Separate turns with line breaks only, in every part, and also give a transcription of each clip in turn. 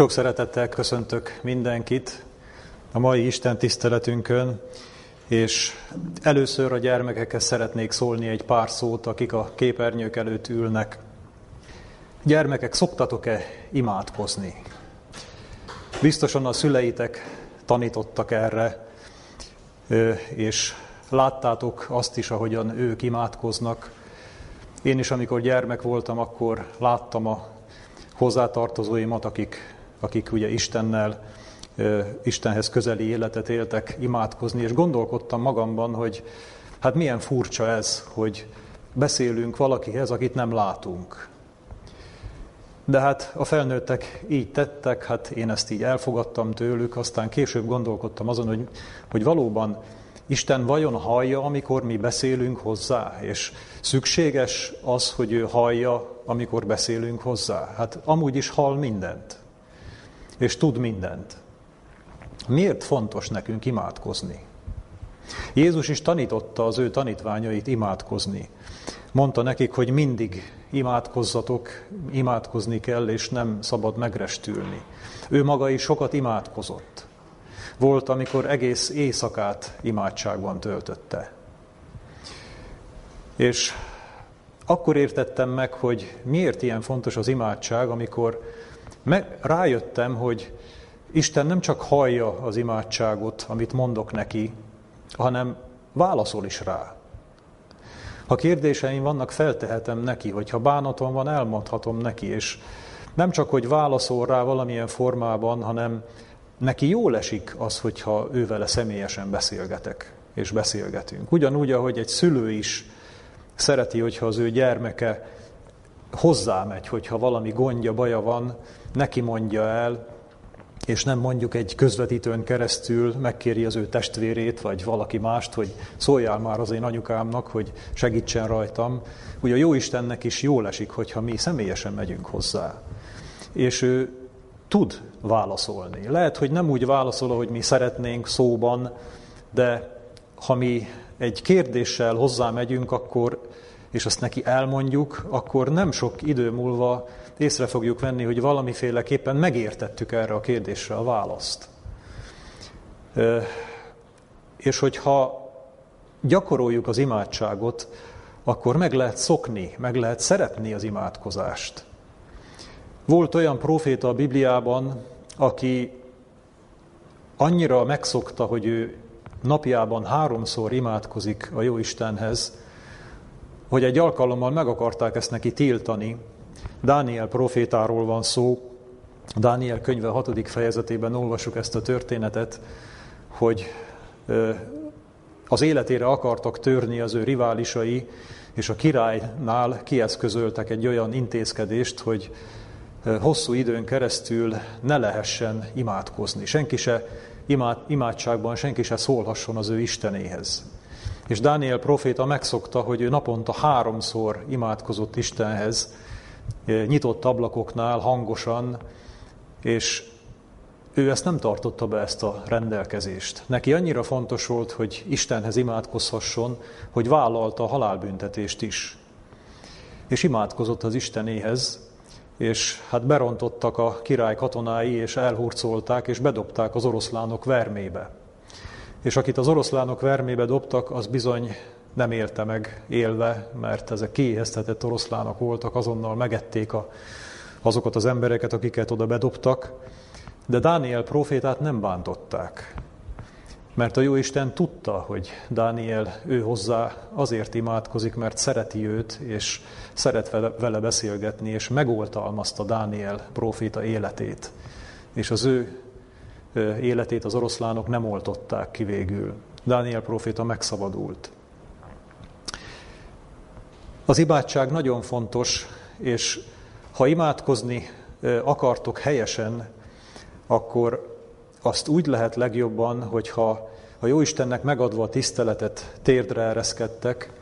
Sok szeretettel köszöntök mindenkit a mai Isten tiszteletünkön, és először a gyermekekhez szeretnék szólni egy pár szót, akik a képernyők előtt ülnek. Gyermekek, szoktatok-e imádkozni? Biztosan a szüleitek tanítottak erre, és láttátok azt is, ahogyan ők imádkoznak. Én is, amikor gyermek voltam, akkor láttam a hozzátartozóimat, akik, akik ugye Istennel, Istenhez közeli életet éltek imádkozni, és gondolkodtam magamban, hogy hát milyen furcsa ez, hogy beszélünk valakihez, akit nem látunk. De hát a felnőttek így tettek, hát én ezt így elfogadtam tőlük, aztán később gondolkodtam azon, hogy, hogy valóban Isten vajon hallja, amikor mi beszélünk hozzá, és szükséges az, hogy ő hallja, amikor beszélünk hozzá. Hát amúgy is hall mindent, és tud mindent. Miért fontos nekünk imádkozni? Jézus is tanította az ő tanítványait imádkozni. Mondta nekik, hogy mindig imádkozzatok, imádkozni kell, és nem szabad megrestülni. Ő maga is sokat imádkozott. Volt, amikor egész éjszakát imádságban töltötte. És akkor értettem meg, hogy miért ilyen fontos az imádság, amikor rájöttem, hogy Isten nem csak hallja az imádságot, amit mondok neki, hanem válaszol is rá. Ha kérdéseim vannak, feltehetem neki, vagy ha bánatom van, elmondhatom neki, és nem csak, hogy válaszol rá valamilyen formában, hanem neki jól esik az, hogyha ő vele személyesen beszélgetek, és beszélgetünk. Ugyanúgy, ahogy egy szülő is szereti, hogyha az ő gyermeke hozzámegy, hogyha valami gondja, baja van, neki mondja el, és nem mondjuk egy közvetítőn keresztül megkéri az ő testvérét, vagy valaki mást, hogy szóljál már az én anyukámnak, hogy segítsen rajtam. Ugye a jó Istennek is jól esik, hogyha mi személyesen megyünk hozzá. És ő tud válaszolni. Lehet, hogy nem úgy válaszol, ahogy mi szeretnénk szóban, de ha mi egy kérdéssel hozzá megyünk, akkor, és azt neki elmondjuk, akkor nem sok idő múlva észre fogjuk venni, hogy valamiféleképpen megértettük erre a kérdésre a választ. És hogyha gyakoroljuk az imádságot, akkor meg lehet szokni, meg lehet szeretni az imádkozást. Volt olyan proféta a Bibliában, aki annyira megszokta, hogy ő napjában háromszor imádkozik a jó Istenhez, hogy egy alkalommal meg akarták ezt neki tiltani. Dániel profétáról van szó, Dániel könyve 6. fejezetében olvasjuk ezt a történetet, hogy az életére akartak törni az ő riválisai, és a királynál kieszközöltek egy olyan intézkedést, hogy hosszú időn keresztül ne lehessen imádkozni. Senki se imád, imádságban senki se szólhasson az ő Istenéhez. És Dániel proféta megszokta, hogy ő naponta háromszor imádkozott Istenhez, nyitott ablakoknál hangosan, és ő ezt nem tartotta be, ezt a rendelkezést. Neki annyira fontos volt, hogy Istenhez imádkozhasson, hogy vállalta a halálbüntetést is. És imádkozott az Istenéhez, és hát berontottak a király katonái, és elhurcolták, és bedobták az oroszlánok vermébe. És akit az oroszlánok vermébe dobtak, az bizony nem élte meg élve, mert ezek kiéheztetett oroszlánok voltak, azonnal megették a, azokat az embereket, akiket oda bedobtak, de Dániel profétát nem bántották. Mert a Jóisten tudta, hogy Dániel ő hozzá azért imádkozik, mert szereti őt, és szeret vele beszélgetni, és megoltalmazta Dániel proféta életét. És az ő életét az oroszlánok nem oltották ki végül. Dániel proféta megszabadult. Az imádság nagyon fontos, és ha imádkozni akartok helyesen, akkor azt úgy lehet legjobban, hogyha a Jóistennek megadva a tiszteletet térdre ereszkedtek,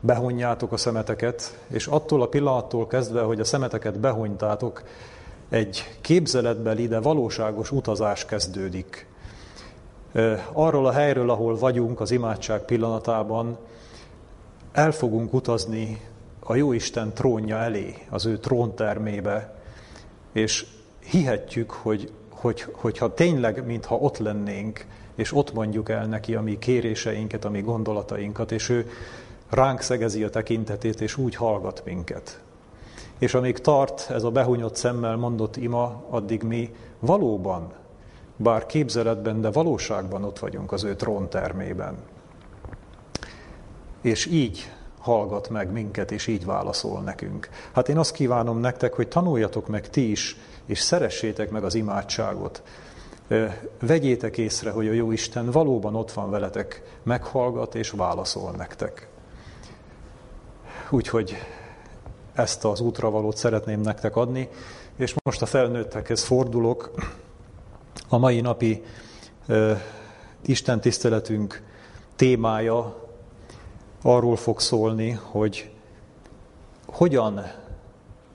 behonyjátok a szemeteket, és attól a pillanattól kezdve, hogy a szemeteket behonytátok, egy képzeletbeli, de valóságos utazás kezdődik. Arról a helyről, ahol vagyunk az imádság pillanatában, el fogunk utazni a Jóisten trónja elé, az ő tróntermébe, és hihetjük, hogy, hogy, hogyha tényleg, mintha ott lennénk, és ott mondjuk el neki a mi kéréseinket, a mi gondolatainkat, és ő ránk szegezi a tekintetét, és úgy hallgat minket. És amíg tart ez a behunyott szemmel mondott ima, addig mi valóban, bár képzeletben, de valóságban ott vagyunk az ő tróntermében. És így hallgat meg minket, és így válaszol nekünk. Hát én azt kívánom nektek, hogy tanuljatok meg ti is, és szeressétek meg az imádságot. Vegyétek észre, hogy a jó Isten valóban ott van veletek, meghallgat és válaszol nektek. Úgyhogy ezt az útravalót szeretném nektek adni, és most a felnőttekhez fordulok. A mai napi Isten tiszteletünk témája arról fog szólni, hogy hogyan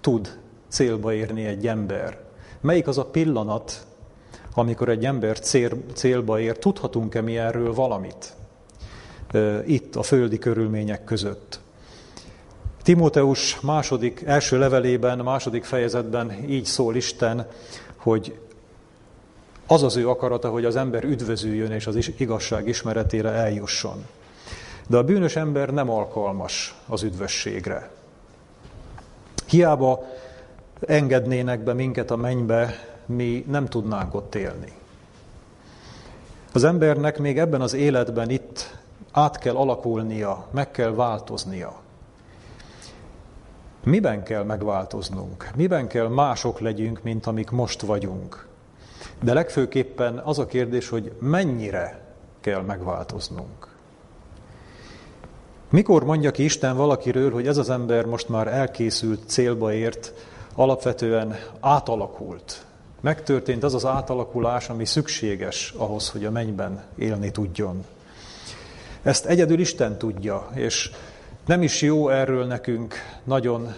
tud célba érni egy ember. Melyik az a pillanat, amikor egy ember cél, célba ér, tudhatunk-e mi erről valamit itt a földi körülmények között. Timóteus második, első levelében, második fejezetben így szól Isten, hogy az az ő akarata, hogy az ember üdvözüljön és az igazság ismeretére eljusson. De a bűnös ember nem alkalmas az üdvösségre. Hiába engednének be minket a mennybe, mi nem tudnánk ott élni. Az embernek még ebben az életben itt át kell alakulnia, meg kell változnia. Miben kell megváltoznunk? Miben kell mások legyünk, mint amik most vagyunk? De legfőképpen az a kérdés, hogy mennyire kell megváltoznunk. Mikor mondja ki Isten valakiről, hogy ez az ember most már elkészült, célba ért, alapvetően átalakult. Megtörtént az az átalakulás, ami szükséges ahhoz, hogy a mennyben élni tudjon. Ezt egyedül Isten tudja, és nem is jó erről nekünk nagyon,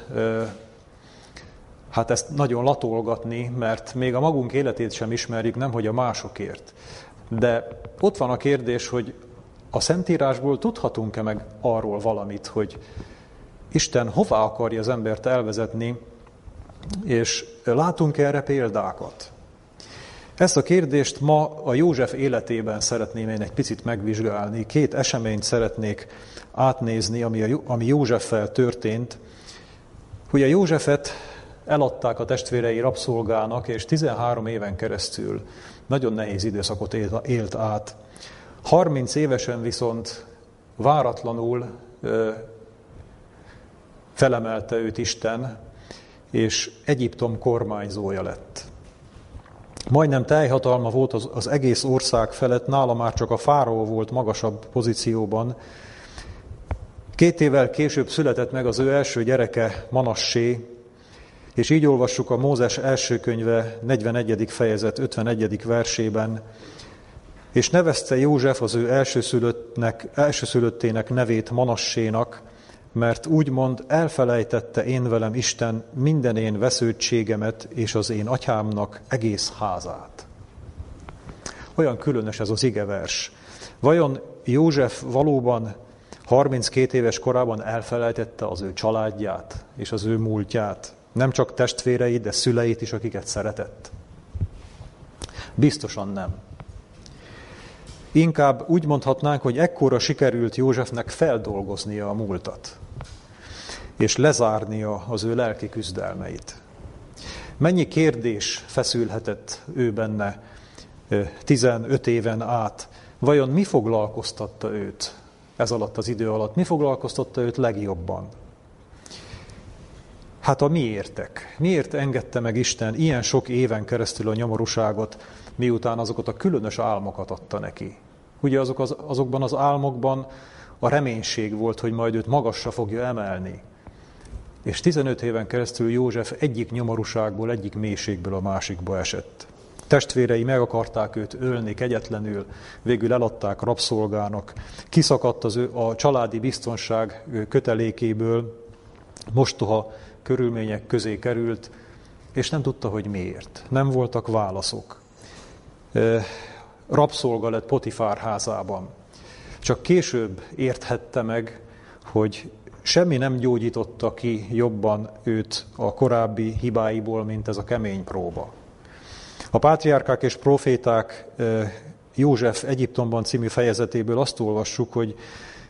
hát ezt nagyon latolgatni, mert még a magunk életét sem ismerjük, nem hogy a másokért. De ott van a kérdés, hogy a Szentírásból tudhatunk-e meg arról valamit, hogy Isten hová akarja az embert elvezetni, és látunk erre példákat. Ezt a kérdést ma a József életében szeretném én egy picit megvizsgálni. Két eseményt szeretnék átnézni, ami, a, ami Józseffel történt. Ugye Józsefet eladták a testvérei rabszolgának, és 13 éven keresztül nagyon nehéz időszakot élt át. 30 évesen viszont váratlanul ö, felemelte őt Isten, és Egyiptom kormányzója lett. Majdnem teljhatalma volt az, az egész ország felett, nála már csak a fáraó volt magasabb pozícióban. Két évvel később született meg az ő első gyereke, Manassé, és így olvassuk a Mózes első könyve 41. fejezet 51. versében, és nevezte József az ő elsőszülöttnek, elsőszülöttének nevét Manassénak, mert úgymond elfelejtette én velem Isten minden én vesződtségemet és az én atyámnak egész házát. Olyan különös ez az igevers. Vajon József valóban 32 éves korában elfelejtette az ő családját és az ő múltját, nem csak testvéreit, de szüleit is, akiket szeretett? Biztosan nem. Inkább úgy mondhatnánk, hogy ekkora sikerült Józsefnek feldolgoznia a múltat, és lezárnia az ő lelki küzdelmeit. Mennyi kérdés feszülhetett ő benne 15 éven át, vajon mi foglalkoztatta őt ez alatt az idő alatt, mi foglalkoztatta őt legjobban? Hát a miértek. Miért engedte meg Isten ilyen sok éven keresztül a nyomorúságot, miután azokat a különös álmokat adta neki? Ugye azok az, azokban az álmokban a reménység volt, hogy majd őt magasra fogja emelni. És 15 éven keresztül József egyik nyomorúságból, egyik mélységből a másikba esett. Testvérei meg akarták őt ölni kegyetlenül, végül eladták rabszolgának. Kiszakadt az ő, a családi biztonság kötelékéből, mostoha körülmények közé került, és nem tudta, hogy miért. Nem voltak válaszok rabszolga lett Potifár házában. Csak később érthette meg, hogy semmi nem gyógyította ki jobban őt a korábbi hibáiból, mint ez a kemény próba. A pátriárkák és proféták József Egyiptomban című fejezetéből azt olvassuk, hogy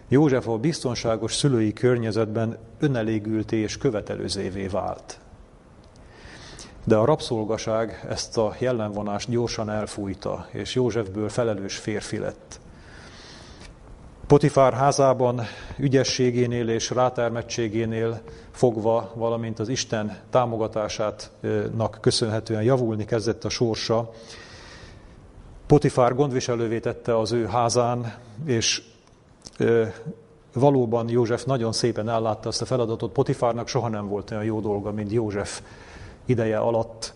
József a biztonságos szülői környezetben önelégülté és követelőzévé vált. De a rabszolgaság ezt a jellemvonást gyorsan elfújta, és Józsefből felelős férfi lett. Potifár házában ügyességénél és rátermettségénél fogva, valamint az Isten támogatásának köszönhetően javulni kezdett a sorsa. Potifár gondviselővé tette az ő házán, és valóban József nagyon szépen ellátta azt a feladatot. Potifárnak soha nem volt olyan jó dolga, mint József ideje alatt.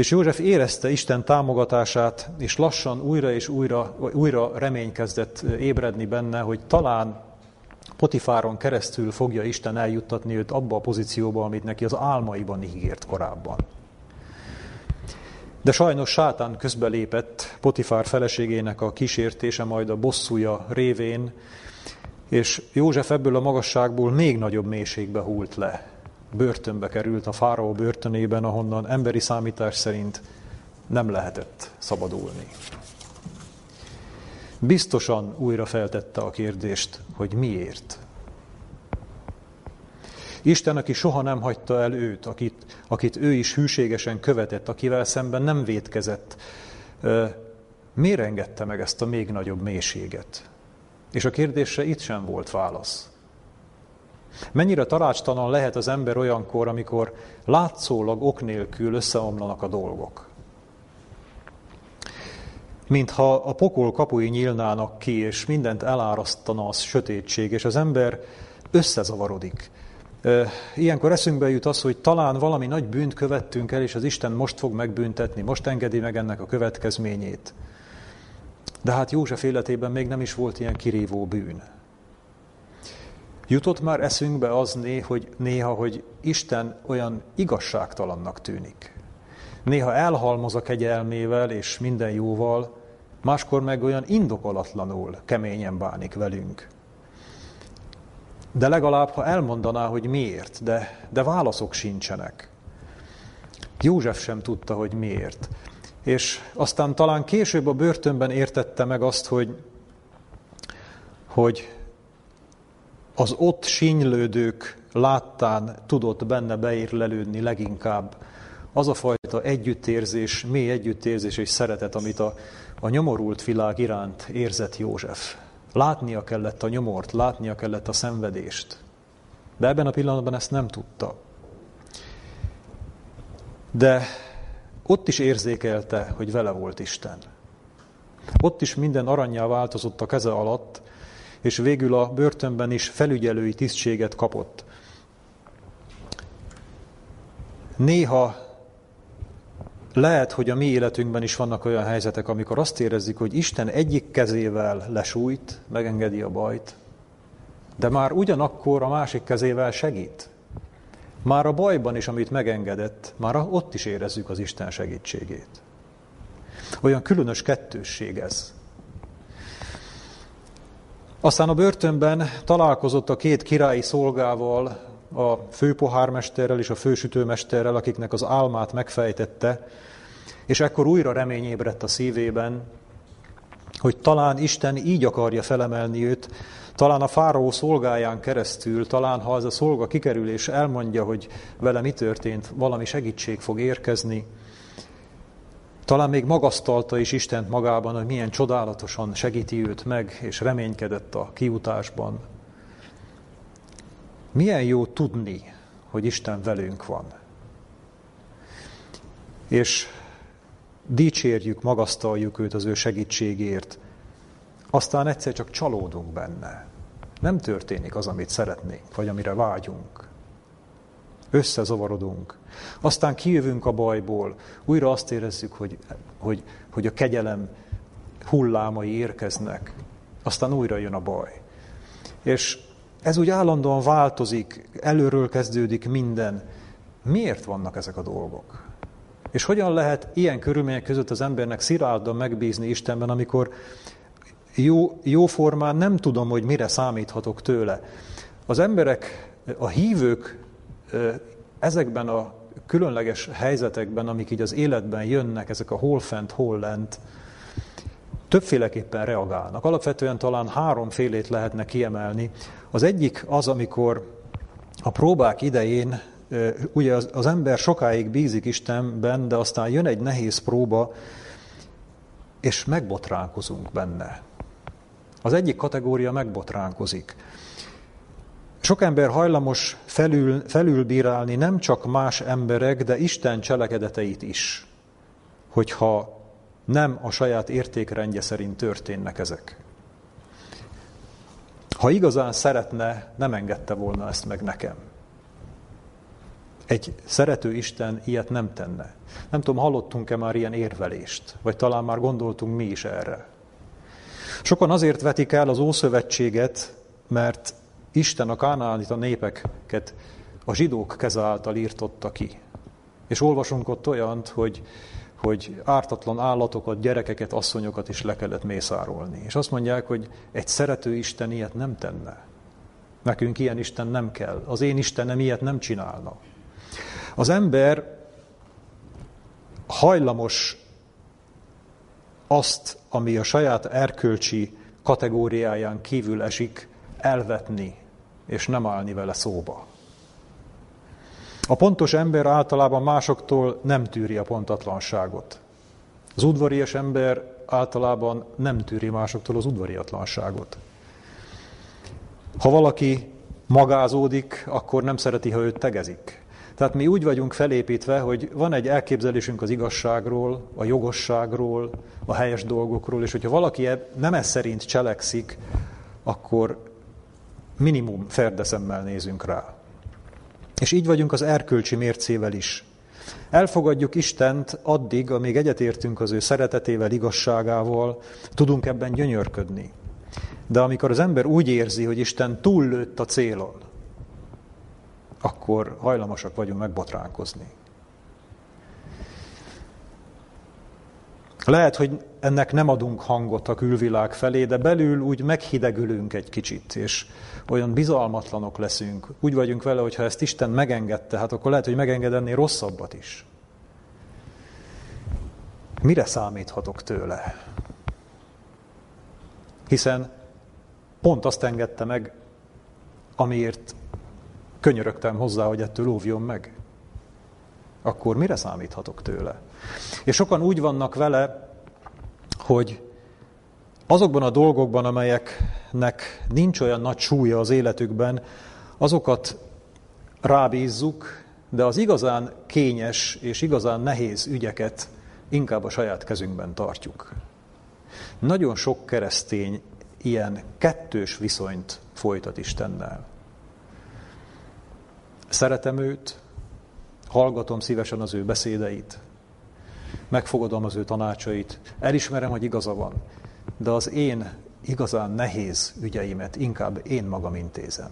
És József érezte Isten támogatását, és lassan újra és újra, újra remény kezdett ébredni benne, hogy talán Potifáron keresztül fogja Isten eljuttatni őt abba a pozícióba, amit neki az álmaiban ígért korábban. De sajnos sátán közbelépett Potifár feleségének a kísértése, majd a bosszúja révén, és József ebből a magasságból még nagyobb mélységbe hult le. Börtönbe került a fáraó börtönében, ahonnan emberi számítás szerint nem lehetett szabadulni. Biztosan újra feltette a kérdést, hogy miért. Isten, aki soha nem hagyta el őt, akit, akit ő is hűségesen követett, akivel szemben nem vétkezett, miért engedte meg ezt a még nagyobb mélységet? És a kérdésre itt sem volt válasz. Mennyire tanácstalan lehet az ember olyankor, amikor látszólag ok nélkül összeomlanak a dolgok? Mintha a pokol kapui nyílnának ki, és mindent elárasztana az sötétség, és az ember összezavarodik. Ilyenkor eszünkbe jut az, hogy talán valami nagy bűnt követtünk el, és az Isten most fog megbüntetni, most engedi meg ennek a következményét. De hát József életében még nem is volt ilyen kirívó bűn. Jutott már eszünkbe az né, hogy néha, hogy Isten olyan igazságtalannak tűnik. Néha elhalmoz a kegyelmével és minden jóval, máskor meg olyan indokolatlanul keményen bánik velünk. De legalább, ha elmondaná, hogy miért, de, de válaszok sincsenek. József sem tudta, hogy miért. És aztán talán később a börtönben értette meg azt, hogy, hogy az ott sínylődők láttán tudott benne beérlelődni leginkább az a fajta együttérzés, mély együttérzés és szeretet, amit a, a nyomorult világ iránt érzett József. Látnia kellett a nyomort, látnia kellett a szenvedést. De ebben a pillanatban ezt nem tudta. De ott is érzékelte, hogy vele volt Isten. Ott is minden aranyjá változott a keze alatt, és végül a börtönben is felügyelői tisztséget kapott. Néha lehet, hogy a mi életünkben is vannak olyan helyzetek, amikor azt érezzük, hogy Isten egyik kezével lesújt, megengedi a bajt, de már ugyanakkor a másik kezével segít. Már a bajban is, amit megengedett, már ott is érezzük az Isten segítségét. Olyan különös kettősség ez. Aztán a börtönben találkozott a két királyi szolgával, a főpohármesterrel és a fősütőmesterrel, akiknek az álmát megfejtette, és ekkor újra remény ébredt a szívében, hogy talán Isten így akarja felemelni őt, talán a fáraó szolgáján keresztül, talán ha az a szolga kikerül és elmondja, hogy vele mi történt, valami segítség fog érkezni, talán még magasztalta is Istent magában, hogy milyen csodálatosan segíti őt meg, és reménykedett a kiutásban. Milyen jó tudni, hogy Isten velünk van. És dicsérjük, magasztaljuk őt az ő segítségért. Aztán egyszer csak csalódunk benne. Nem történik az, amit szeretnénk, vagy amire vágyunk. Összezavarodunk. Aztán kijövünk a bajból, újra azt érezzük, hogy, hogy, hogy a kegyelem hullámai érkeznek. Aztán újra jön a baj. És ez úgy állandóan változik, előről kezdődik minden. Miért vannak ezek a dolgok? És hogyan lehet ilyen körülmények között az embernek szilárdan megbízni Istenben, amikor jó, jó formán nem tudom, hogy mire számíthatok tőle. Az emberek, a hívők ezekben a különleges helyzetekben, amik így az életben jönnek, ezek a hol fent, hol lent, többféleképpen reagálnak. Alapvetően talán háromfélét lehetne kiemelni. Az egyik az, amikor a próbák idején ugye az, az ember sokáig bízik Istenben, de aztán jön egy nehéz próba, és megbotránkozunk benne. Az egyik kategória megbotránkozik. Sok ember hajlamos felül, felülbírálni nem csak más emberek, de Isten cselekedeteit is, hogyha nem a saját értékrendje szerint történnek ezek. Ha igazán szeretne, nem engedte volna ezt meg nekem. Egy szerető Isten ilyet nem tenne. Nem tudom, hallottunk-e már ilyen érvelést, vagy talán már gondoltunk mi is erre. Sokan azért vetik el az Ószövetséget, mert Isten a kánaánita népeket a zsidók keze által írtotta ki. És olvasunk ott olyant, hogy, hogy ártatlan állatokat, gyerekeket, asszonyokat is le kellett mészárolni. És azt mondják, hogy egy szerető Isten ilyet nem tenne. Nekünk ilyen Isten nem kell. Az én Istenem ilyet nem csinálna. Az ember hajlamos azt, ami a saját erkölcsi kategóriáján kívül esik, elvetni, és nem állni vele szóba. A pontos ember általában másoktól nem tűri a pontatlanságot. Az udvarias ember általában nem tűri másoktól az udvariatlanságot. Ha valaki magázódik, akkor nem szereti, ha őt tegezik. Tehát mi úgy vagyunk felépítve, hogy van egy elképzelésünk az igazságról, a jogosságról, a helyes dolgokról, és hogyha valaki nem ez szerint cselekszik, akkor minimum ferdeszemmel nézünk rá. És így vagyunk az erkölcsi mércével is. Elfogadjuk Istent addig, amíg egyetértünk az ő szeretetével, igazságával, tudunk ebben gyönyörködni. De amikor az ember úgy érzi, hogy Isten túllőtt a célon, akkor hajlamosak vagyunk megbotránkozni. Lehet, hogy ennek nem adunk hangot a külvilág felé, de belül úgy meghidegülünk egy kicsit, és olyan bizalmatlanok leszünk. Úgy vagyunk vele, hogy ha ezt Isten megengedte, hát akkor lehet, hogy megenged ennél rosszabbat is. Mire számíthatok tőle? Hiszen pont azt engedte meg, amiért könyörögtem hozzá, hogy ettől óvjon meg. Akkor mire számíthatok tőle? És sokan úgy vannak vele, hogy azokban a dolgokban, amelyeknek nincs olyan nagy súlya az életükben, azokat rábízzuk, de az igazán kényes és igazán nehéz ügyeket inkább a saját kezünkben tartjuk. Nagyon sok keresztény ilyen kettős viszonyt folytat Istennel. Szeretem őt, hallgatom szívesen az ő beszédeit, megfogadom az ő tanácsait, elismerem, hogy igaza van, de az én igazán nehéz ügyeimet inkább én magam intézem.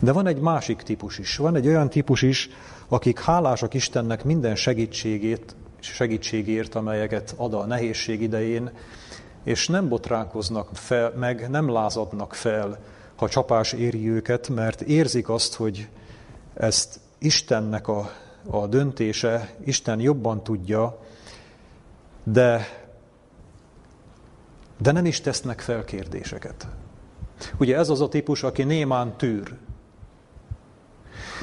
De van egy másik típus is. Van egy olyan típus is, akik hálásak Istennek minden segítségét, segítségért, amelyeket ad a nehézség idején, és nem botránkoznak fel, meg nem lázadnak fel, ha csapás éri őket, mert érzik azt, hogy ezt Istennek a, a döntése, Isten jobban tudja, de, de nem is tesznek fel kérdéseket. Ugye ez az a típus, aki némán tűr,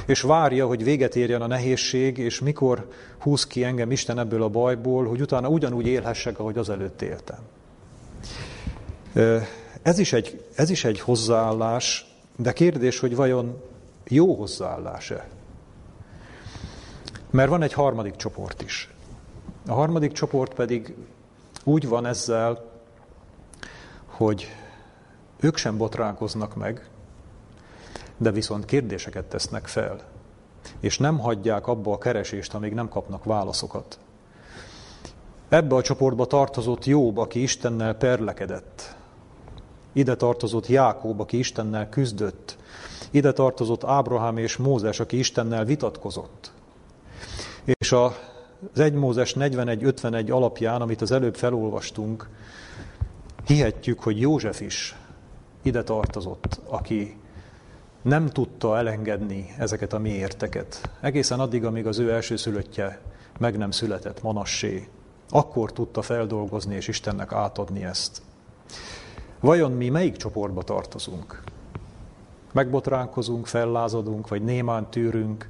és várja, hogy véget érjen a nehézség, és mikor húz ki engem Isten ebből a bajból, hogy utána ugyanúgy élhessek, ahogy az előtt éltem. Ez is, egy, ez is egy hozzáállás, de kérdés, hogy vajon jó hozzáállás-e? Mert van egy harmadik csoport is. A harmadik csoport pedig úgy van ezzel, hogy ők sem botránkoznak meg, de viszont kérdéseket tesznek fel, és nem hagyják abba a keresést, amíg nem kapnak válaszokat. Ebbe a csoportba tartozott Jobb, aki Istennel perlekedett. Ide tartozott Jákob, aki Istennel küzdött. Ide tartozott Ábrahám és Mózes, aki Istennel vitatkozott. És az 1 Mózes 41-51 alapján, amit az előbb felolvastunk, hihetjük, hogy József is ide tartozott, aki nem tudta elengedni ezeket a mi érteket. Egészen addig, amíg az ő elsőszülöttje meg nem született Manassé. Akkor tudta feldolgozni és Istennek átadni ezt. Vajon mi melyik csoportba tartozunk? Megbotránkozunk, fellázadunk, vagy némán tűrünk,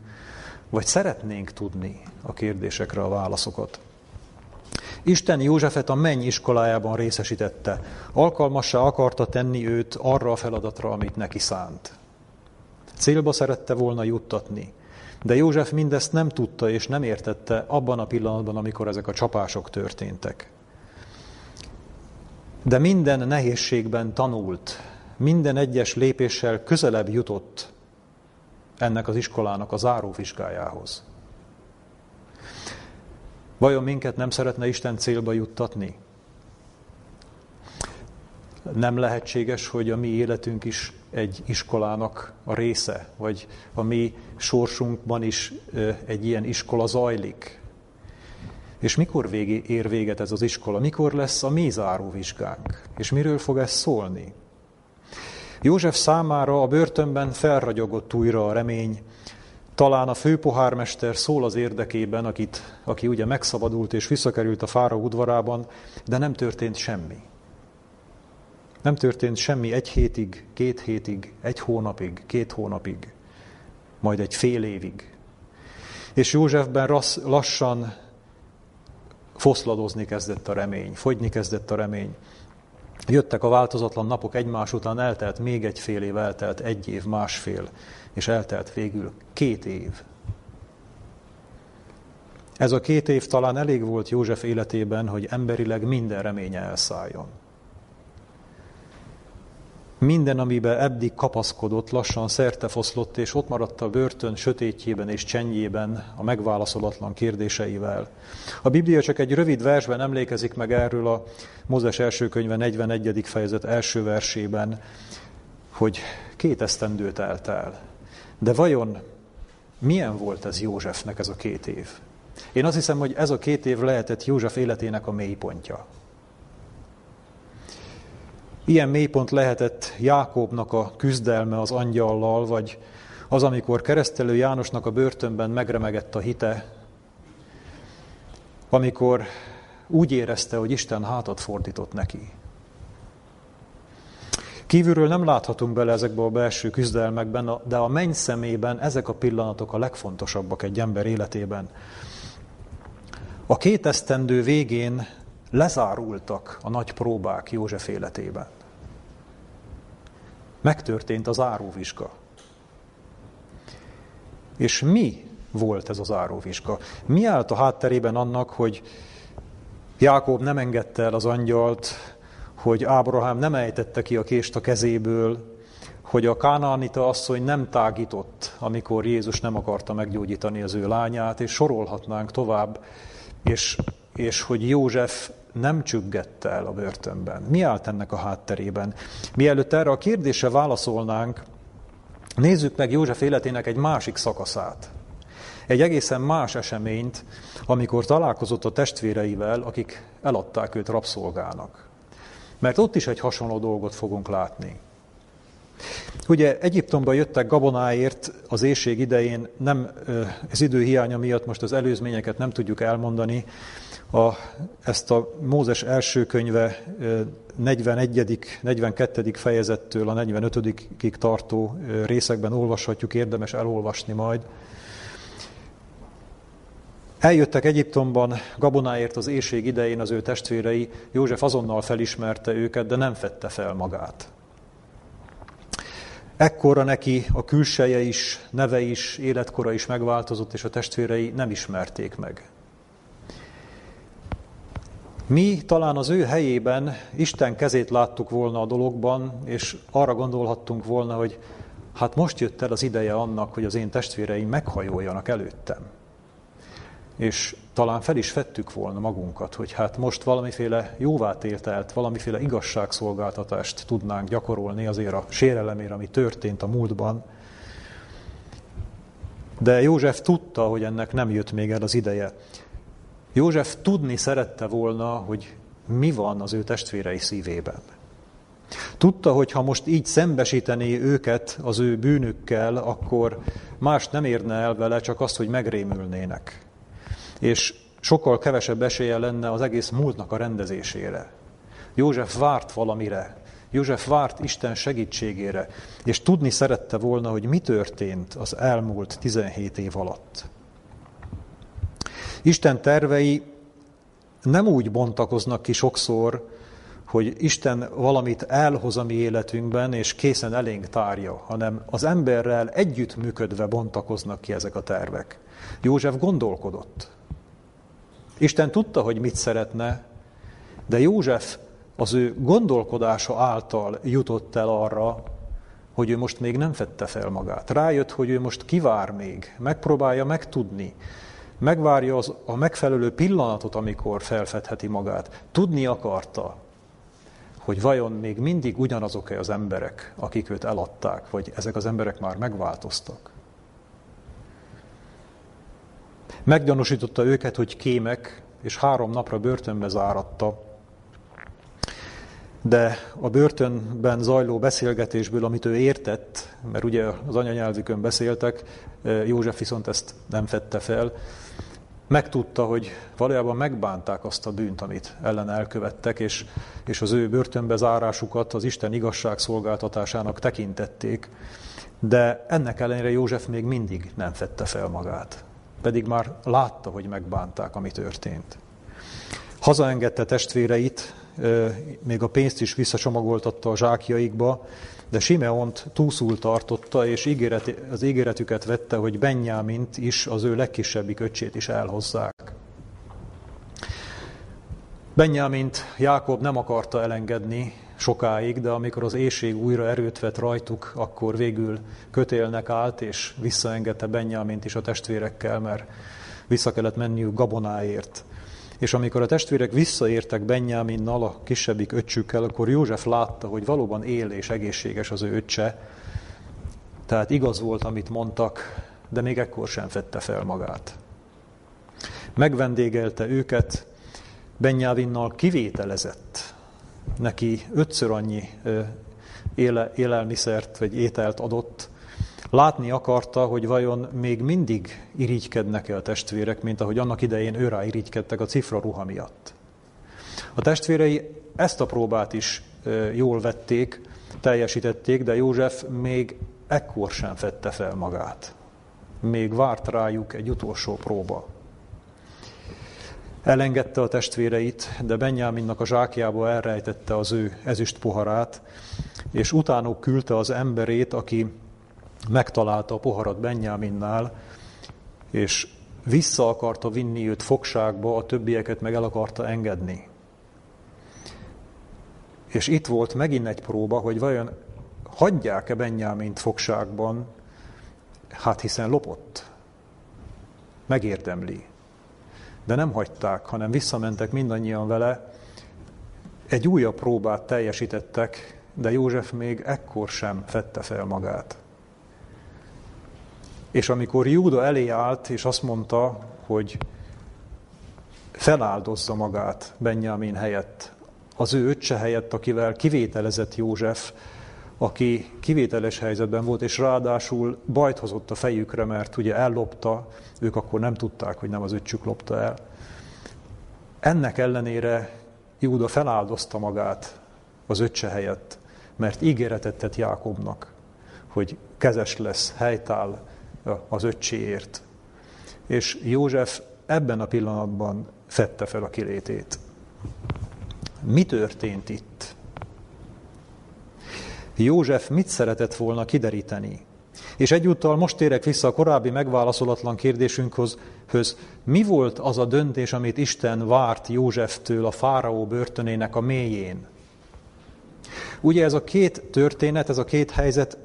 vagy szeretnénk tudni a kérdésekre a válaszokat? Isten Józsefet a menny iskolájában részesítette. Alkalmassá akarta tenni őt arra a feladatra, amit neki szánt. Célba szerette volna juttatni. De József mindezt nem tudta és nem értette abban a pillanatban, amikor ezek a csapások történtek. De minden nehézségben tanult, minden egyes lépéssel közelebb jutott ennek az iskolának a záróvizsgájához. Vajon minket nem szeretne Isten célba juttatni? Nem lehetséges, hogy a mi életünk is egy iskolának a része, vagy a mi sorsunkban is egy ilyen iskola zajlik. És mikor végé, ér véget ez az iskola? Mikor lesz a mi záróvizsgánk? És miről fog ez szólni? József számára a börtönben felragyogott újra a remény, talán a főpohármester szól az érdekében, akit, aki ugye megszabadult és visszakerült a fára udvarában, de nem történt semmi. Nem történt semmi egy hétig, két hétig, egy hónapig, két hónapig, majd egy fél évig. És Józsefben lassan foszladozni kezdett a remény, fogyni kezdett a remény. Jöttek a változatlan napok egymás után, eltelt még egy fél év, eltelt egy év, másfél, és eltelt végül két év. Ez a két év talán elég volt József életében, hogy emberileg minden reménye elszálljon. Minden, amiben eddig kapaszkodott, lassan foszlott, és ott maradt a börtön sötétjében és csendjében a megválaszolatlan kérdéseivel. A Biblia csak egy rövid versben emlékezik meg erről a Mózes első könyve 41. fejezet első versében, hogy két esztendőt telt el. De vajon milyen volt ez Józsefnek ez a két év? Én azt hiszem, hogy ez a két év lehetett József életének a mélypontja. Ilyen mélypont lehetett Jákobnak a küzdelme az angyallal, vagy az, amikor keresztelő Jánosnak a börtönben megremegett a hite, amikor úgy érezte, hogy Isten hátat fordított neki. Kívülről nem láthatunk bele ezekbe a belső küzdelmekben, de a menny szemében ezek a pillanatok a legfontosabbak egy ember életében. A két esztendő végén lezárultak a nagy próbák József életében. Megtörtént az áróvizsga. És mi volt ez az áróvizsga? Mi állt a hátterében annak, hogy Jákob nem engedte el az angyalt, hogy Ábrahám nem ejtette ki a kést a kezéből, hogy a kánaanita asszony nem tágított, amikor Jézus nem akarta meggyógyítani az ő lányát, és sorolhatnánk tovább, és, és hogy József nem csüggette el a börtönben. Mi állt ennek a hátterében? Mielőtt erre a kérdésre válaszolnánk, nézzük meg József életének egy másik szakaszát. Egy egészen más eseményt, amikor találkozott a testvéreivel, akik eladták őt rabszolgának. Mert ott is egy hasonló dolgot fogunk látni. Ugye Egyiptomba jöttek gabonáért az éjség idején, nem az idő hiánya miatt most az előzményeket nem tudjuk elmondani, a, ezt a Mózes első könyve 41. 42. fejezettől a 45. tartó részekben olvashatjuk, érdemes elolvasni majd. Eljöttek Egyiptomban gabonáért az éjség idején az ő testvérei, József azonnal felismerte őket, de nem fette fel magát. Ekkora neki a külseje is, neve is, életkora is megváltozott, és a testvérei nem ismerték meg. Mi talán az ő helyében Isten kezét láttuk volna a dologban, és arra gondolhattunk volna, hogy hát most jött el az ideje annak, hogy az én testvéreim meghajoljanak előttem. És talán fel is vettük volna magunkat, hogy hát most valamiféle jóvátételt, valamiféle igazságszolgáltatást tudnánk gyakorolni azért a sérelemért, ami történt a múltban. De József tudta, hogy ennek nem jött még el az ideje. József tudni szerette volna, hogy mi van az ő testvérei szívében. Tudta, hogy ha most így szembesítené őket az ő bűnükkel, akkor más nem érne el vele, csak azt, hogy megrémülnének. És sokkal kevesebb esélye lenne az egész múltnak a rendezésére. József várt valamire, József várt Isten segítségére, és tudni szerette volna, hogy mi történt az elmúlt 17 év alatt. Isten tervei nem úgy bontakoznak ki sokszor, hogy Isten valamit elhoz a mi életünkben, és készen elénk tárja, hanem az emberrel együttműködve bontakoznak ki ezek a tervek. József gondolkodott. Isten tudta, hogy mit szeretne, de József az ő gondolkodása által jutott el arra, hogy ő most még nem fette fel magát. Rájött, hogy ő most kivár még, megpróbálja megtudni, megvárja az, a megfelelő pillanatot, amikor felfedheti magát. Tudni akarta, hogy vajon még mindig ugyanazok-e az emberek, akik őt eladták, vagy ezek az emberek már megváltoztak. Meggyanúsította őket, hogy kémek, és három napra börtönbe záratta, de a börtönben zajló beszélgetésből, amit ő értett, mert ugye az anyanyelvükön beszéltek, József viszont ezt nem fette fel, megtudta, hogy valójában megbánták azt a bűnt, amit ellen elkövettek, és, és az ő börtönbe zárásukat az Isten igazság szolgáltatásának tekintették, de ennek ellenére József még mindig nem fette fel magát, pedig már látta, hogy megbánták, ami történt. Hazaengedte testvéreit, még a pénzt is visszacsomagoltatta a zsákjaikba, de Simeont túlszul tartotta, és ígéret, az ígéretüket vette, hogy Benyámint is, az ő legkisebbik öcsét is elhozzák. Benyámint Jákob nem akarta elengedni sokáig, de amikor az éjség újra erőt vett rajtuk, akkor végül kötélnek állt, és visszaengedte Benyámint is a testvérekkel, mert vissza kellett menniük gabonáért. És amikor a testvérek visszaértek Benyáminnal, a kisebbik öccsükkel, akkor József látta, hogy valóban él és egészséges az ő öccse. Tehát igaz volt, amit mondtak, de még ekkor sem fette fel magát. Megvendégelte őket, Benyávinnal kivételezett. Neki ötször annyi élelmiszert vagy ételt adott, Látni akarta, hogy vajon még mindig irigykednek-e a testvérek, mint ahogy annak idején őrá irigykedtek a cifra ruha miatt. A testvérei ezt a próbát is jól vették, teljesítették, de József még ekkor sem fette fel magát. Még várt rájuk egy utolsó próba. Elengedte a testvéreit, de Benyáminnak a zsákjába elrejtette az ő ezüst poharát, és utánuk küldte az emberét, aki megtalálta a poharat Benyáminnál, és vissza akarta vinni őt fogságba, a többieket meg el akarta engedni. És itt volt megint egy próba, hogy vajon hagyják-e Benyámint fogságban, hát hiszen lopott. Megérdemli. De nem hagyták, hanem visszamentek mindannyian vele. Egy újabb próbát teljesítettek, de József még ekkor sem fette fel magát. És amikor Júda elé állt, és azt mondta, hogy feláldozza magát Benjamin helyett, az ő öccse helyett, akivel kivételezett József, aki kivételes helyzetben volt, és ráadásul bajt hozott a fejükre, mert ugye ellopta, ők akkor nem tudták, hogy nem az öccsük lopta el. Ennek ellenére Júda feláldozta magát az öccse helyett, mert ígéretet tett Jákobnak, hogy kezes lesz, helytáll, az öccséért. És József ebben a pillanatban fette fel a kilétét. Mi történt itt? József mit szeretett volna kideríteni? És egyúttal most térek vissza a korábbi megválaszolatlan kérdésünkhöz, mi volt az a döntés, amit Isten várt Józseftől a fáraó börtönének a mélyén? Ugye ez a két történet, ez a két helyzet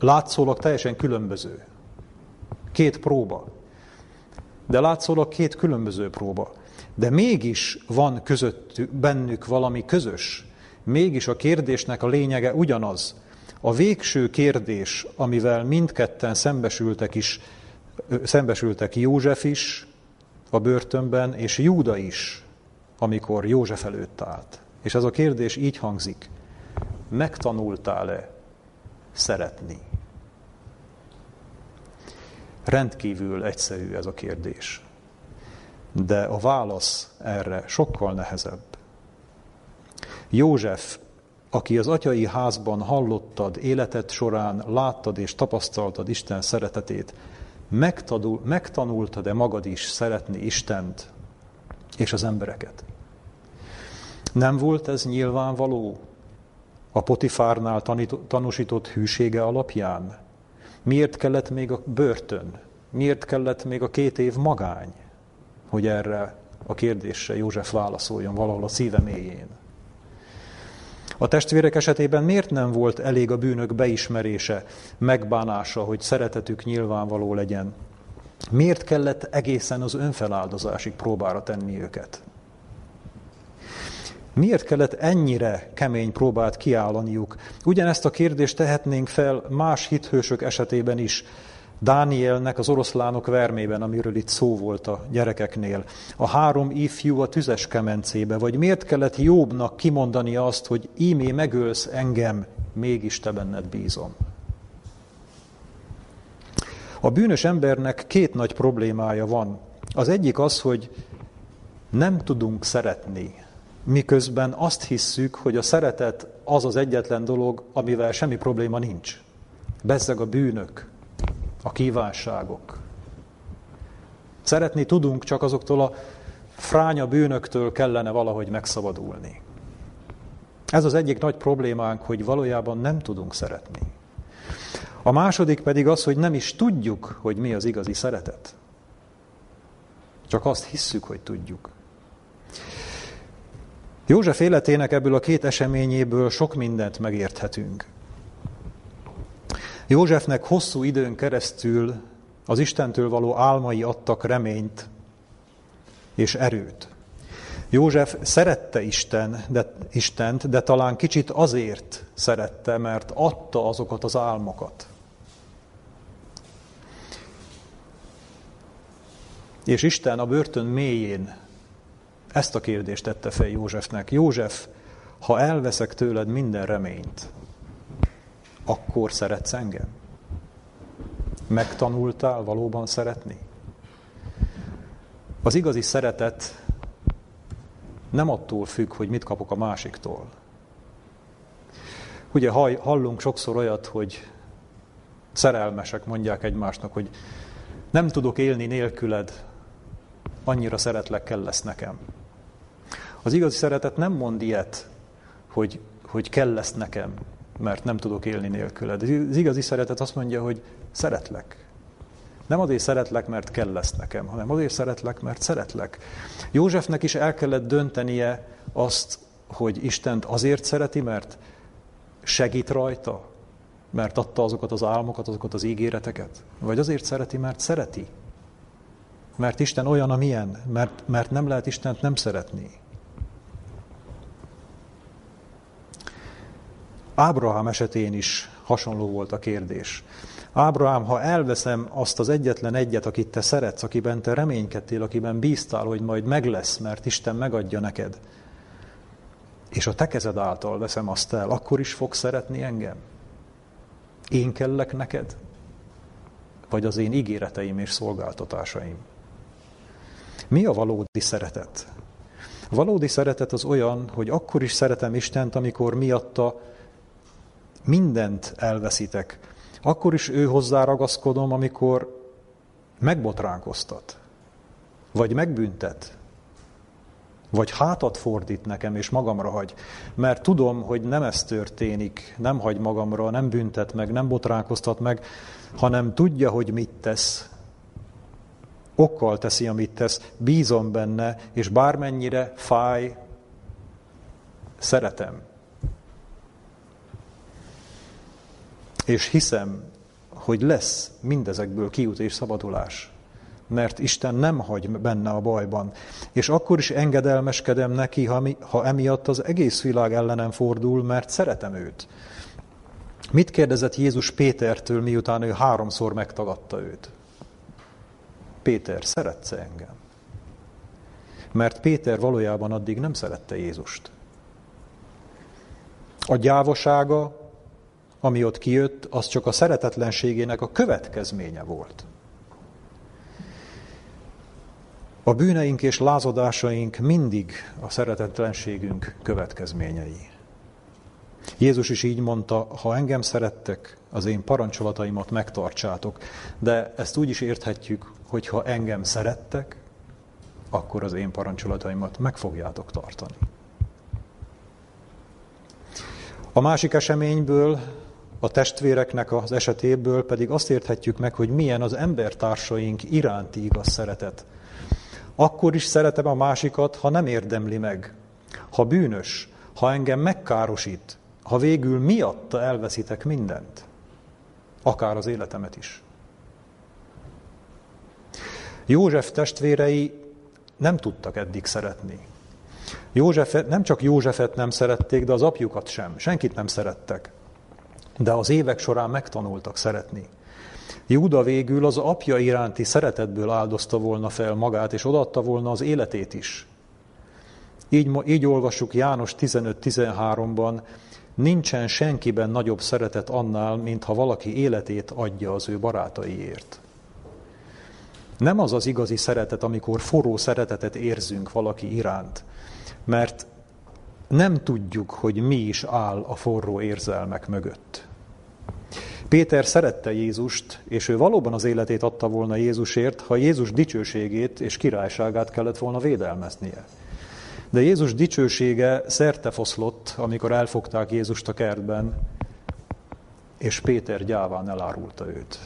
látszólag teljesen különböző. Két próba. De látszólag két különböző próba. De mégis van közöttük, bennük valami közös. Mégis a kérdésnek a lényege ugyanaz. A végső kérdés, amivel mindketten szembesültek is, szembesültek József is a börtönben, és Júda is, amikor József előtt állt. És ez a kérdés így hangzik. megtanultál-e szeretni? Rendkívül egyszerű ez a kérdés. De a válasz erre sokkal nehezebb. József, aki az atyai házban hallottad, életed során láttad és tapasztaltad Isten szeretetét, megtanultad-e magad is szeretni Istent és az embereket? Nem volt ez nyilvánvaló a Potifárnál tanúsított hűsége alapján? Miért kellett még a börtön? Miért kellett még a két év magány, hogy erre a kérdésre József válaszoljon valahol a szíve mélyén? A testvérek esetében miért nem volt elég a bűnök beismerése, megbánása, hogy szeretetük nyilvánvaló legyen? Miért kellett egészen az önfeláldozásig próbára tenni őket? Miért kellett ennyire kemény próbát kiállaniuk? Ugyanezt a kérdést tehetnénk fel más hithősök esetében is. Dánielnek az oroszlánok vermében, amiről itt szó volt a gyerekeknél. A három ifjú a tüzes kemencébe. Vagy miért kellett Jobbnak kimondani azt, hogy ímé megölsz engem, mégis te benned bízom. A bűnös embernek két nagy problémája van. Az egyik az, hogy nem tudunk szeretni miközben azt hisszük, hogy a szeretet az az egyetlen dolog, amivel semmi probléma nincs. Bezzeg a bűnök, a kívánságok. Szeretni tudunk, csak azoktól a fránya bűnöktől kellene valahogy megszabadulni. Ez az egyik nagy problémánk, hogy valójában nem tudunk szeretni. A második pedig az, hogy nem is tudjuk, hogy mi az igazi szeretet. Csak azt hisszük, hogy tudjuk. József életének ebből a két eseményéből sok mindent megérthetünk. Józsefnek hosszú időn keresztül az Istentől való álmai adtak reményt és erőt. József szerette Isten, de, Istent, de talán kicsit azért szerette, mert adta azokat az álmokat. És Isten a börtön mélyén ezt a kérdést tette fel Józsefnek. József, ha elveszek tőled minden reményt, akkor szeretsz engem? Megtanultál valóban szeretni? Az igazi szeretet nem attól függ, hogy mit kapok a másiktól. Ugye hallunk sokszor olyat, hogy szerelmesek mondják egymásnak, hogy nem tudok élni nélküled, annyira szeretlek, kell lesz nekem. Az igazi szeretet nem mond ilyet, hogy, hogy kell lesz nekem, mert nem tudok élni nélküled. Az igazi szeretet azt mondja, hogy szeretlek. Nem azért szeretlek, mert kell lesz nekem, hanem azért szeretlek, mert szeretlek. Józsefnek is el kellett döntenie azt, hogy Istent azért szereti, mert segít rajta, mert adta azokat az álmokat, azokat az ígéreteket, vagy azért szereti, mert szereti. Mert Isten olyan, amilyen, mert, mert nem lehet Istent nem szeretni. Ábrahám esetén is hasonló volt a kérdés. Ábrahám, ha elveszem azt az egyetlen egyet, akit te szeretsz, akiben te reménykedtél, akiben bíztál, hogy majd meg lesz, mert Isten megadja neked, és a te kezed által veszem azt el, akkor is fogsz szeretni engem? Én kellek neked? Vagy az én ígéreteim és szolgáltatásaim? Mi a valódi szeretet? Valódi szeretet az olyan, hogy akkor is szeretem Istent, amikor miatta mindent elveszítek. Akkor is ő hozzá ragaszkodom, amikor megbotránkoztat, vagy megbüntet, vagy hátat fordít nekem, és magamra hagy. Mert tudom, hogy nem ez történik, nem hagy magamra, nem büntet meg, nem botránkoztat meg, hanem tudja, hogy mit tesz. Okkal teszi, amit tesz, bízom benne, és bármennyire fáj, szeretem. És hiszem, hogy lesz mindezekből kiút és szabadulás. Mert Isten nem hagy benne a bajban. És akkor is engedelmeskedem neki, ha, mi, ha emiatt az egész világ ellenem fordul, mert szeretem őt. Mit kérdezett Jézus Pétertől, miután ő háromszor megtagadta őt? Péter, szeretsz engem? Mert Péter valójában addig nem szerette Jézust. A gyávasága, ami ott kijött, az csak a szeretetlenségének a következménye volt. A bűneink és lázadásaink mindig a szeretetlenségünk következményei. Jézus is így mondta, ha engem szerettek, az én parancsolataimat megtartsátok. De ezt úgy is érthetjük, hogy ha engem szerettek, akkor az én parancsolataimat meg fogjátok tartani. A másik eseményből, a testvéreknek az esetéből pedig azt érthetjük meg, hogy milyen az embertársaink iránti igaz szeretet. Akkor is szeretem a másikat, ha nem érdemli meg, ha bűnös, ha engem megkárosít, ha végül miatta elveszitek mindent, akár az életemet is. József testvérei nem tudtak eddig szeretni. Józsefet, nem csak Józsefet nem szerették, de az apjukat sem. Senkit nem szerettek. De az évek során megtanultak szeretni. Júda végül az apja iránti szeretetből áldozta volna fel magát, és odaadta volna az életét is. Így, így olvassuk János 15-13-ban, nincsen senkiben nagyobb szeretet annál, mint ha valaki életét adja az ő barátaiért. Nem az az igazi szeretet, amikor forró szeretetet érzünk valaki iránt, mert nem tudjuk, hogy mi is áll a forró érzelmek mögött. Péter szerette Jézust, és ő valóban az életét adta volna Jézusért, ha Jézus dicsőségét és királyságát kellett volna védelmeznie. De Jézus dicsősége szerte foszlott, amikor elfogták Jézust a kertben, és Péter gyáván elárulta őt.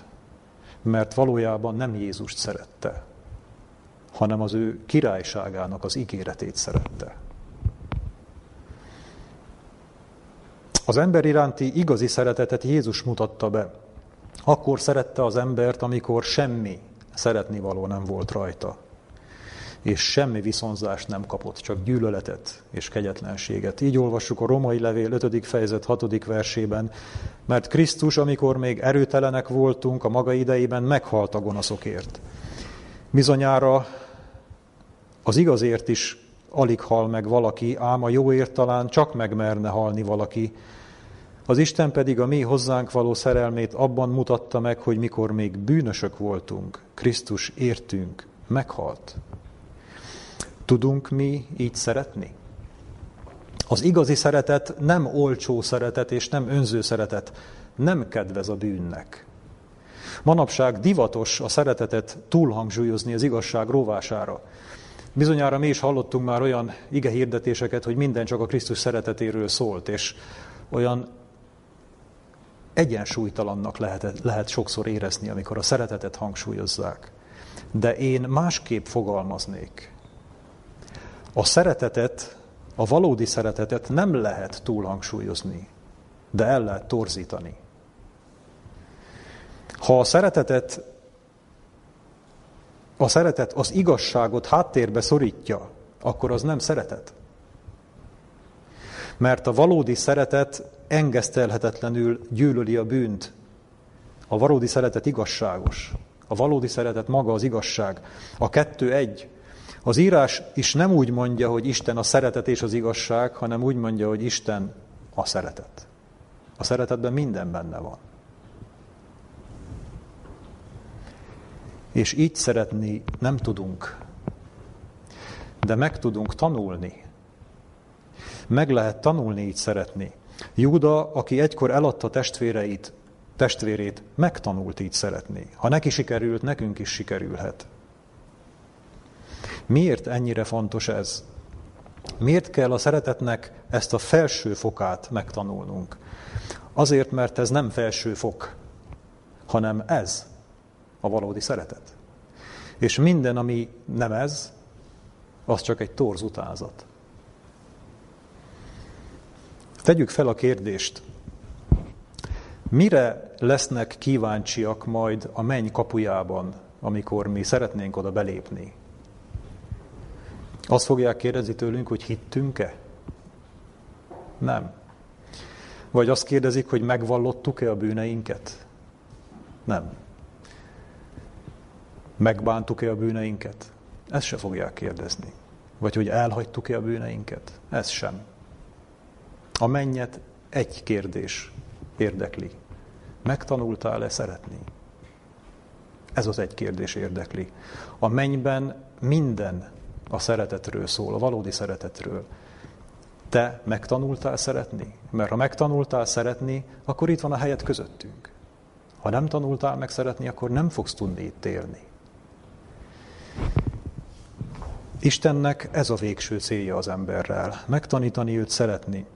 Mert valójában nem Jézust szerette, hanem az ő királyságának az ígéretét szerette. Az ember iránti igazi szeretetet Jézus mutatta be. Akkor szerette az embert, amikor semmi szeretnivaló nem volt rajta és semmi viszonzást nem kapott, csak gyűlöletet és kegyetlenséget. Így olvassuk a romai levél 5. fejezet 6. versében, mert Krisztus, amikor még erőtelenek voltunk, a maga idejében meghalt a gonoszokért. Bizonyára az igazért is alig hal meg valaki, ám a jóért talán csak megmerne halni valaki. Az Isten pedig a mi hozzánk való szerelmét abban mutatta meg, hogy mikor még bűnösök voltunk, Krisztus értünk, meghalt. Tudunk mi így szeretni? Az igazi szeretet nem olcsó szeretet és nem önző szeretet, nem kedvez a bűnnek. Manapság divatos a szeretetet túlhangsúlyozni az igazság rovására. Bizonyára mi is hallottunk már olyan ige hirdetéseket, hogy minden csak a Krisztus szeretetéről szólt, és olyan egyensúlytalannak lehet, lehet sokszor érezni, amikor a szeretetet hangsúlyozzák. De én másképp fogalmaznék. A szeretetet, a valódi szeretetet nem lehet túlhangsúlyozni, de el lehet torzítani. Ha a szeretetet, a szeretet az igazságot háttérbe szorítja, akkor az nem szeretet. Mert a valódi szeretet engesztelhetetlenül gyűlöli a bűnt. A valódi szeretet igazságos. A valódi szeretet maga az igazság. A kettő egy. Az írás is nem úgy mondja, hogy Isten a szeretet és az igazság, hanem úgy mondja, hogy Isten a szeretet. A szeretetben minden benne van. És így szeretni nem tudunk, de meg tudunk tanulni. Meg lehet tanulni így szeretni. Júda, aki egykor eladta testvéreit, testvérét, megtanult így szeretni. Ha neki sikerült, nekünk is sikerülhet. Miért ennyire fontos ez? Miért kell a szeretetnek ezt a felső fokát megtanulnunk? Azért, mert ez nem felső fok, hanem ez a valódi szeretet. És minden, ami nem ez, az csak egy torz utázat. Tegyük fel a kérdést, mire lesznek kíváncsiak majd a menny kapujában, amikor mi szeretnénk oda belépni? Azt fogják kérdezni tőlünk, hogy hittünk-e? Nem. Vagy azt kérdezik, hogy megvallottuk-e a bűneinket? Nem. Megbántuk-e a bűneinket? Ezt se fogják kérdezni. Vagy hogy elhagytuk-e a bűneinket? Ez sem. A mennyet egy kérdés érdekli. Megtanultál-e szeretni? Ez az egy kérdés érdekli. A mennyben minden a szeretetről szól, a valódi szeretetről. Te megtanultál szeretni? Mert ha megtanultál szeretni, akkor itt van a helyet közöttünk. Ha nem tanultál meg szeretni, akkor nem fogsz tudni itt élni. Istennek ez a végső célja az emberrel, megtanítani őt szeretni.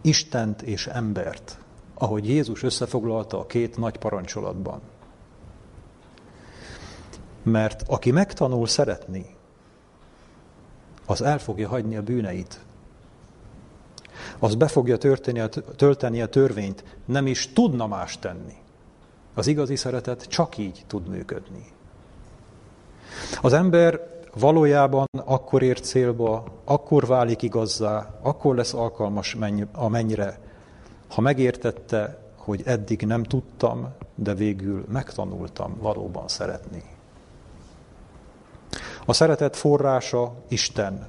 Istent és embert, ahogy Jézus összefoglalta a két nagy parancsolatban. Mert aki megtanul szeretni, az el fogja hagyni a bűneit. Az be fogja történni, tölteni a törvényt, nem is tudna más tenni. Az igazi szeretet csak így tud működni. Az ember valójában akkor ér célba, akkor válik igazzá, akkor lesz alkalmas a mennyire, ha megértette, hogy eddig nem tudtam, de végül megtanultam valóban szeretni. A szeretet forrása Isten.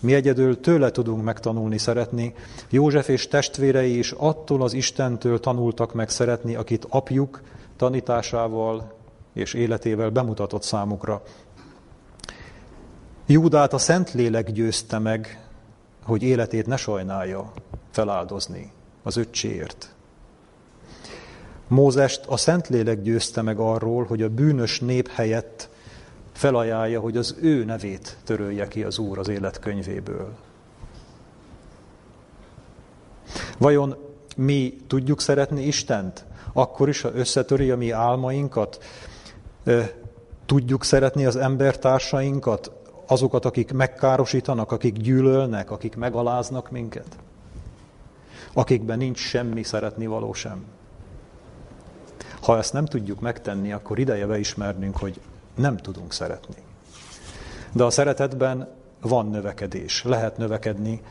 Mi egyedül tőle tudunk megtanulni szeretni. József és testvérei is attól az Istentől tanultak meg szeretni, akit apjuk tanításával és életével bemutatott számukra. Júdát a Szentlélek győzte meg, hogy életét ne sajnálja feláldozni az öccséért. Mózest a Szentlélek győzte meg arról, hogy a bűnös nép helyett felajánlja, hogy az ő nevét törölje ki az Úr az életkönyvéből. Vajon mi tudjuk szeretni Istent? Akkor is, ha összetöri a mi álmainkat? Tudjuk szeretni az embertársainkat, azokat, akik megkárosítanak, akik gyűlölnek, akik megaláznak minket? Akikben nincs semmi szeretni való sem. Ha ezt nem tudjuk megtenni, akkor ideje beismernünk, hogy nem tudunk szeretni. De a szeretetben van növekedés, lehet növekedni,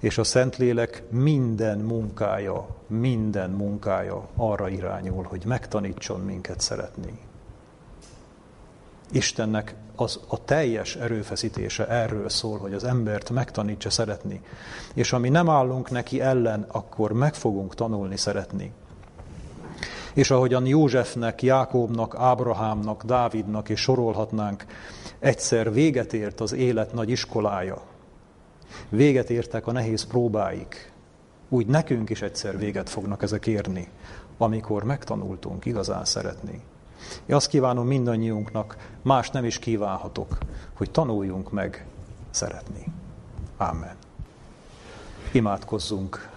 és a Szentlélek minden munkája, minden munkája arra irányul, hogy megtanítson minket szeretni. Istennek az a teljes erőfeszítése erről szól, hogy az embert megtanítsa szeretni. És ami nem állunk neki ellen, akkor meg fogunk tanulni szeretni. És ahogyan Józsefnek, Jákóbnak, Ábrahámnak, Dávidnak és sorolhatnánk, egyszer véget ért az élet nagy iskolája. Véget értek a nehéz próbáik. Úgy nekünk is egyszer véget fognak ezek érni, amikor megtanultunk igazán szeretni. Én azt kívánom mindannyiunknak, más nem is kívánhatok, hogy tanuljunk meg szeretni. Amen. Imádkozzunk.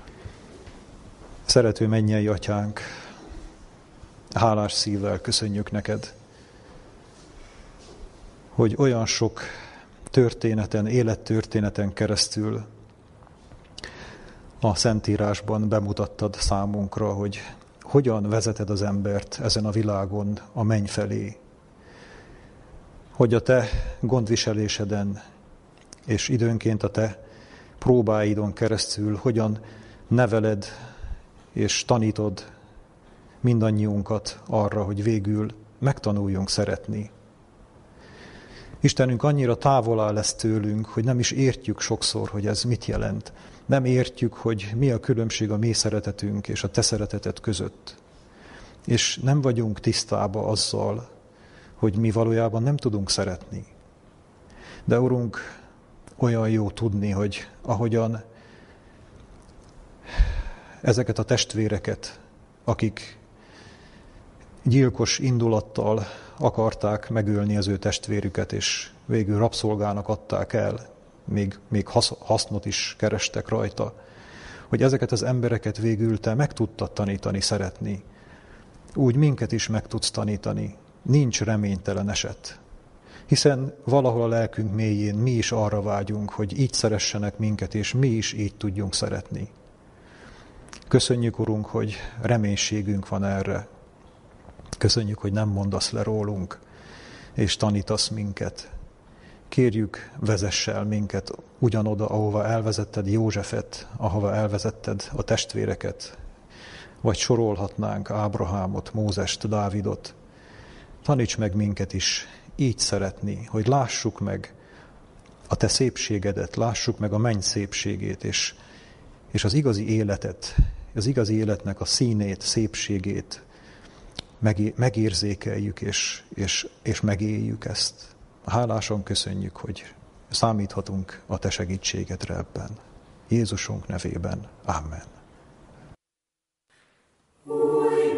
Szerető mennyei atyánk, hálás szívvel köszönjük neked, hogy olyan sok történeten, élettörténeten keresztül a Szentírásban bemutattad számunkra, hogy hogyan vezeted az embert ezen a világon a menny felé, hogy a te gondviseléseden és időnként a te próbáidon keresztül hogyan neveled és tanítod mindannyiunkat arra, hogy végül megtanuljunk szeretni. Istenünk annyira távol áll lesz tőlünk, hogy nem is értjük sokszor, hogy ez mit jelent. Nem értjük, hogy mi a különbség a mi szeretetünk és a te szereteted között. És nem vagyunk tisztába azzal, hogy mi valójában nem tudunk szeretni. De Urunk, olyan jó tudni, hogy ahogyan ezeket a testvéreket, akik gyilkos indulattal akarták megölni az ő testvérüket, és végül rabszolgának adták el, még, még hasznot is kerestek rajta, hogy ezeket az embereket végül te meg tudtad tanítani, szeretni. Úgy minket is meg tudsz tanítani. Nincs reménytelen eset. Hiszen valahol a lelkünk mélyén mi is arra vágyunk, hogy így szeressenek minket, és mi is így tudjunk szeretni. Köszönjük, Urunk, hogy reménységünk van erre. Köszönjük, hogy nem mondasz le rólunk, és tanítasz minket. Kérjük, vezess el minket ugyanoda, ahova elvezetted Józsefet, ahova elvezetted a testvéreket, vagy sorolhatnánk Ábrahámot, Mózest, Dávidot. Taníts meg minket is így szeretni, hogy lássuk meg a te szépségedet, lássuk meg a menny szépségét, és és az igazi életet, az igazi életnek a színét, szépségét megérzékeljük, és, és, és megéljük ezt. Háláson köszönjük, hogy számíthatunk a Te segítségedre ebben. Jézusunk nevében. Amen. Új.